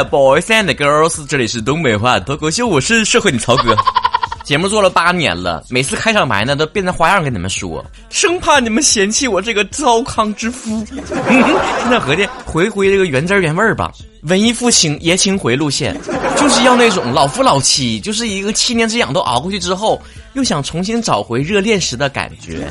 boys and girls，这里是东北话脱口秀，我是社会的曹哥。节目做了八年了，每次开场白呢都变着花样跟你们说，生怕你们嫌弃我这个糟糠之夫。现在合计回归这个原汁原味吧，文艺复兴爷青回路线，就是要那种老夫老妻，就是一个七年之痒都熬过去之后，又想重新找回热恋时的感觉。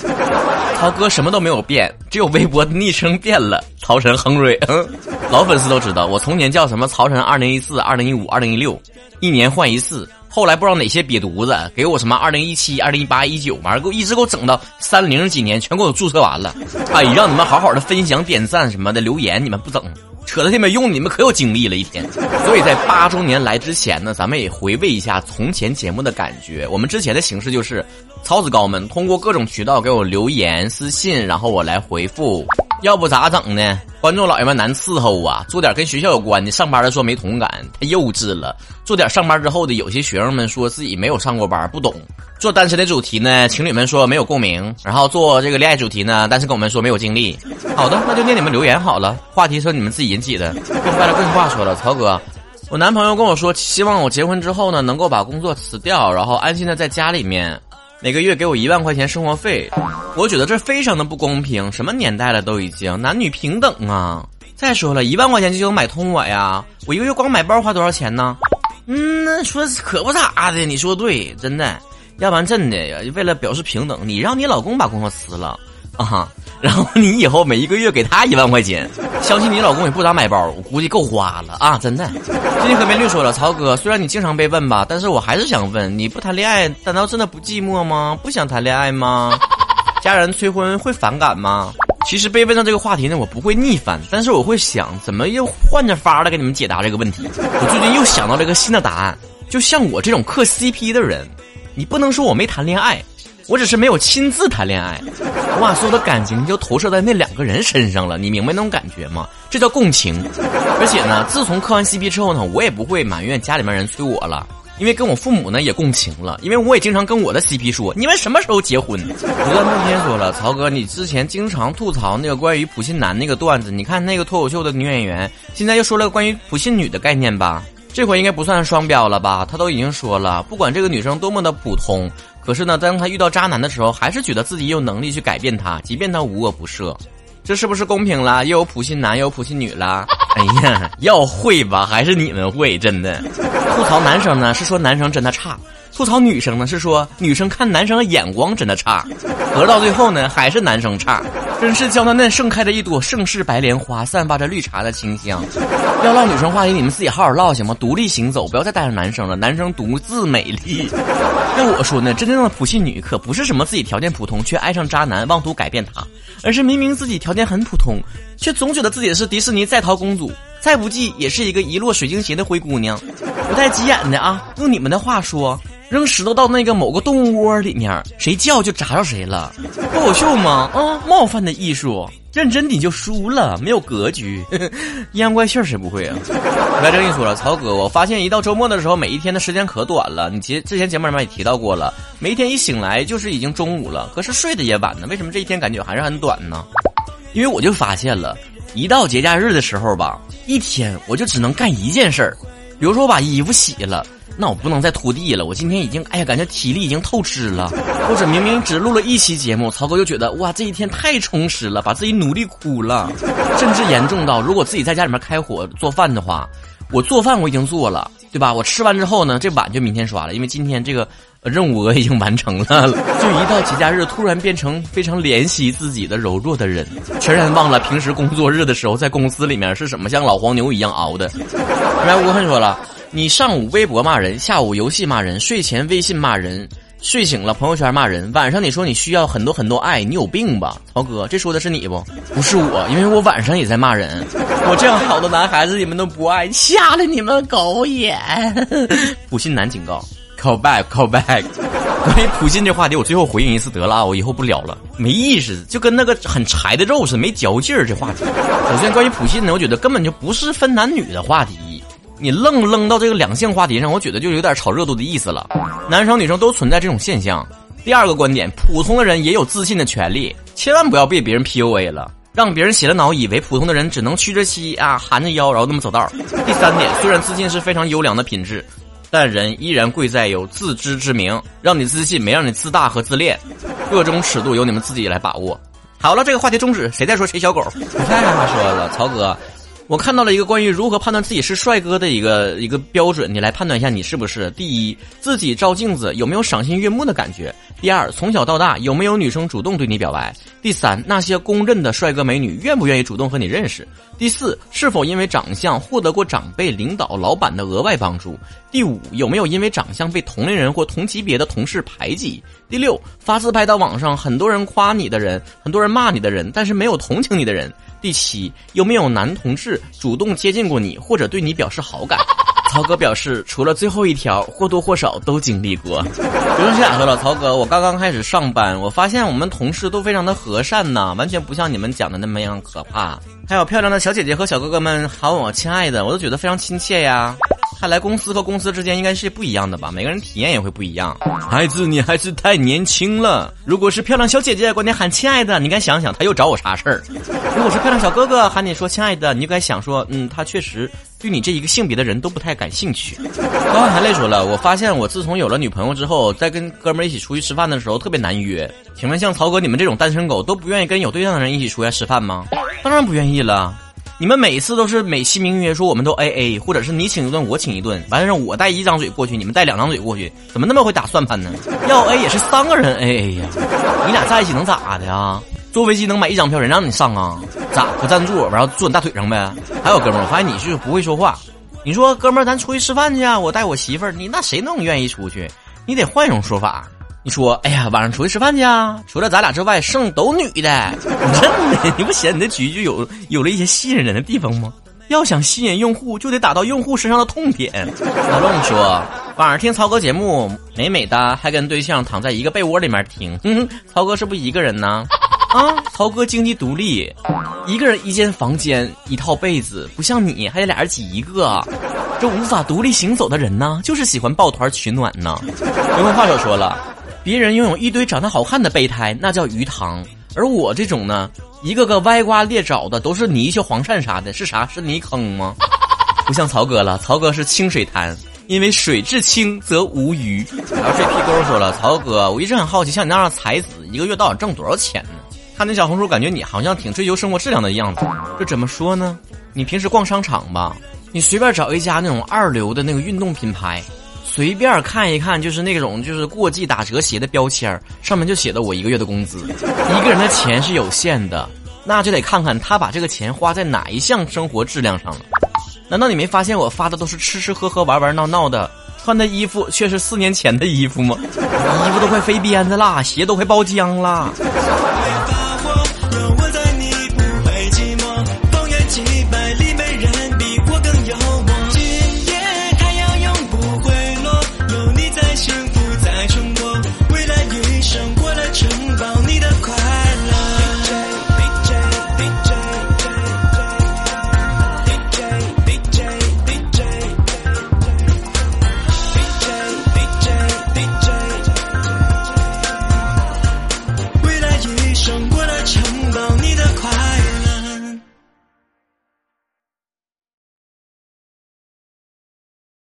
涛哥什么都没有变，只有微博的昵称变了，曹晨亨瑞。嗯，老粉丝都知道，我从前叫什么曹晨二零一四、二零一五、二零一六，一年换一次。后来不知道哪些瘪犊子给我什么二零一七、二零一八、一九，完了给我一直给我整到三零几年，全给我注册完了。哎，让你们好好的分享、点赞什么的，留言你们不整，扯的这没用，你们可有精力了一天。所以在八周年来之前呢，咱们也回味一下从前节目的感觉。我们之前的形式就是，曹子高们通过各种渠道给我留言、私信，然后我来回复。要不咋整呢？观众老爷们难伺候啊！做点跟学校有关的，上班的说没同感，太幼稚了。做点上班之后的，有些学生们说自己没有上过班，不懂。做单身的主题呢，情侣们说没有共鸣。然后做这个恋爱主题呢，但是跟我们说没有经历。好的，那就念你们留言好了。话题是你们自己引起的。更坏了，更话说了，曹哥，我男朋友跟我说，希望我结婚之后呢，能够把工作辞掉，然后安心的在家里面。每个月给我一万块钱生活费，我觉得这非常的不公平。什么年代了都已经男女平等啊！再说了，一万块钱就能买通我呀？我一个月光买包花多少钱呢？嗯，那说可不咋的，你说对，真的。要不然真的为了表示平等，你让你老公把工作辞了啊哈。然后你以后每一个月给他一万块钱，相信你老公也不咋买包，我估计够花了啊！真的。最近和面绿说了，曹哥，虽然你经常被问吧，但是我还是想问，你不谈恋爱，难道真的不寂寞吗？不想谈恋爱吗？家人催婚会反感吗？其实被问到这个话题呢，我不会逆反，但是我会想，怎么又换着法儿的给你们解答这个问题？我最近又想到了一个新的答案，就像我这种磕 CP 的人，你不能说我没谈恋爱。我只是没有亲自谈恋爱，我把所有的感情就投射在那两个人身上了，你明白那种感觉吗？这叫共情。而且呢，自从磕完 CP 之后呢，我也不会埋怨家里面人催我了，因为跟我父母呢也共情了，因为我也经常跟我的 CP 说，你们什么时候结婚？我跟梦天说了，曹哥，你之前经常吐槽那个关于普信男那个段子，你看那个脱口秀的女演员，现在又说了关于普信女的概念吧？这回应该不算双标了吧？他都已经说了，不管这个女生多么的普通。可是呢，当他遇到渣男的时候，还是觉得自己有能力去改变他，即便他无恶不赦，这是不是公平了？又有普信男，又有普信女了。哎呀，要会吧，还是你们会？真的，吐槽男生呢，是说男生真的差。吐槽女生呢，是说女生看男生的眼光真的差，合到最后呢，还是男生差，真是娇嫩嫩盛开的一朵盛世白莲花，散发着绿茶的清香。要唠女生话题，你们自己好好唠行吗？独立行走，不要再带上男生了，男生独自美丽。那我说呢，真正的普信女可不是什么自己条件普通却爱上渣男妄图改变他，而是明明自己条件很普通，却总觉得自己是迪士尼在逃公主。再不济也是一个一落水晶鞋的灰姑娘，不带急眼的啊！用你们的话说，扔石头到那个某个动物窝里面，谁叫就砸着谁了，脱口秀吗？啊，冒犯的艺术，认真你就输了，没有格局。阴阳怪气谁不会啊？来这跟你说了，曹哥，我发现一到周末的时候，每一天的时间可短了。你节之前节目里面也提到过了，每一天一醒来就是已经中午了，可是睡得也晚呢，为什么这一天感觉还是很短呢？因为我就发现了。一到节假日的时候吧，一天我就只能干一件事儿，比如说我把衣服洗了，那我不能再拖地了。我今天已经哎呀，感觉体力已经透支了。或者明明只录了一期节目，曹哥就觉得哇，这一天太充实了，把自己努力哭了。甚至严重到，如果自己在家里面开火做饭的话，我做饭我已经做了，对吧？我吃完之后呢，这碗就明天刷了，因为今天这个。任务额已经完成了，就一到节假日，突然变成非常怜惜自己的柔弱的人，全然忘了平时工作日的时候在公司里面是什么像老黄牛一样熬的。来，吴恨说了，你上午微博骂人，下午游戏骂人，睡前微信骂人，睡醒了朋友圈骂人，晚上你说你需要很多很多爱，你有病吧，曹哥？这说的是你不？不是我，因为我晚上也在骂人。我这样好的男孩子你们都不爱，瞎了你们狗眼！普信男警告。Call back, call back。关于普信这话题，我最后回应一次得了啊，我以后不聊了，没意思，就跟那个很柴的肉似的，没嚼劲儿。这话题，首先关于普信呢，我觉得根本就不是分男女的话题，你愣扔到这个两性话题上，我觉得就有点炒热度的意思了。男生女生都存在这种现象。第二个观点，普通的人也有自信的权利，千万不要被别人 PUA 了。让别人洗了脑，以为普通的人只能屈着膝啊，含着腰，然后那么走道。第三点，虽然自信是非常优良的品质，但人依然贵在有自知之明，让你自信没让你自大和自恋，各种尺度由你们自己来把握。好了，这个话题终止，谁再说谁小狗？你太他说了，曹哥。我看到了一个关于如何判断自己是帅哥的一个一个标准，你来判断一下你是不是。第一，自己照镜子有没有赏心悦目的感觉；第二，从小到大有没有女生主动对你表白；第三，那些公认的帅哥美女愿不愿意主动和你认识；第四，是否因为长相获得过长辈、领导、老板的额外帮助；第五，有没有因为长相被同龄人或同级别的同事排挤；第六，发自拍到网上，很多人夸你的人，很多人骂你的人，但是没有同情你的人。第七，有没有男同志主动接近过你，或者对你表示好感？曹哥表示，除了最后一条，或多或少都经历过。不用这样说了，曹哥，我刚刚开始上班，我发现我们同事都非常的和善呐，完全不像你们讲的那么样可怕。还有漂亮的小姐姐和小哥哥们喊我亲爱的，我都觉得非常亲切呀。看来公司和公司之间应该是不一样的吧？每个人体验也会不一样。孩子，你还是太年轻了。如果是漂亮小姐姐管你喊亲爱的，你该想想她又找我啥事儿？如果是漂亮小哥哥喊你说亲爱的，你就该想说，嗯，他确实对你这一个性别的人都不太感兴趣。刚刚含泪说了，我发现我自从有了女朋友之后，在跟哥们儿一起出去吃饭的时候特别难约。请问像曹哥你们这种单身狗都不愿意跟有对象的人一起出来吃饭吗？当然不愿意了。你们每次都是美其名曰说我们都 A A，或者是你请一顿我请一顿，完了让我带一张嘴过去，你们带两张嘴过去，怎么那么会打算盘呢？要 A 也是三个人 A A 呀，你俩在一起能咋的呀？坐飞机能买一张票，人让你上啊？咋不占座，完了坐你大腿上呗？还有哥们儿，我发现你是不会说话。你说哥们儿，咱出去吃饭去啊？我带我媳妇儿，你那谁能愿意出去？你得换一种说法。你说，哎呀，晚上出去吃饭去啊？除了咱俩之外，剩都女的，真的，你不嫌你的局就有有了一些吸引人的地方吗？要想吸引用户，就得打到用户身上的痛点。老郑说，晚上听曹哥节目，美美的，还跟对象躺在一个被窝里面听。嗯，曹哥是不是一个人呢？啊，曹哥经济独立，一个人一间房间，一套被子，不像你还得俩人挤一个。这无法独立行走的人呢，就是喜欢抱团取暖呢。有文话手说了。别人拥有一堆长得好看的备胎，那叫鱼塘；而我这种呢，一个个歪瓜裂枣的，都是泥鳅、黄鳝啥的，是啥？是泥坑吗？不像曹哥了，曹哥是清水潭，因为水至清则无鱼。然后这屁沟说了，曹哥，我一直很好奇，像你那样的才子，一个月到底挣多少钱呢？看那小红书，感觉你好像挺追求生活质量的样子。这怎么说呢？你平时逛商场吧，你随便找一家那种二流的那个运动品牌。随便看一看，就是那种就是过季打折鞋的标签上面就写的我一个月的工资。一个人的钱是有限的，那就得看看他把这个钱花在哪一项生活质量上了。难道你没发现我发的都是吃吃喝喝玩玩闹闹的，穿的衣服却是四年前的衣服吗？衣服都快飞鞭子啦，鞋都快包浆啦。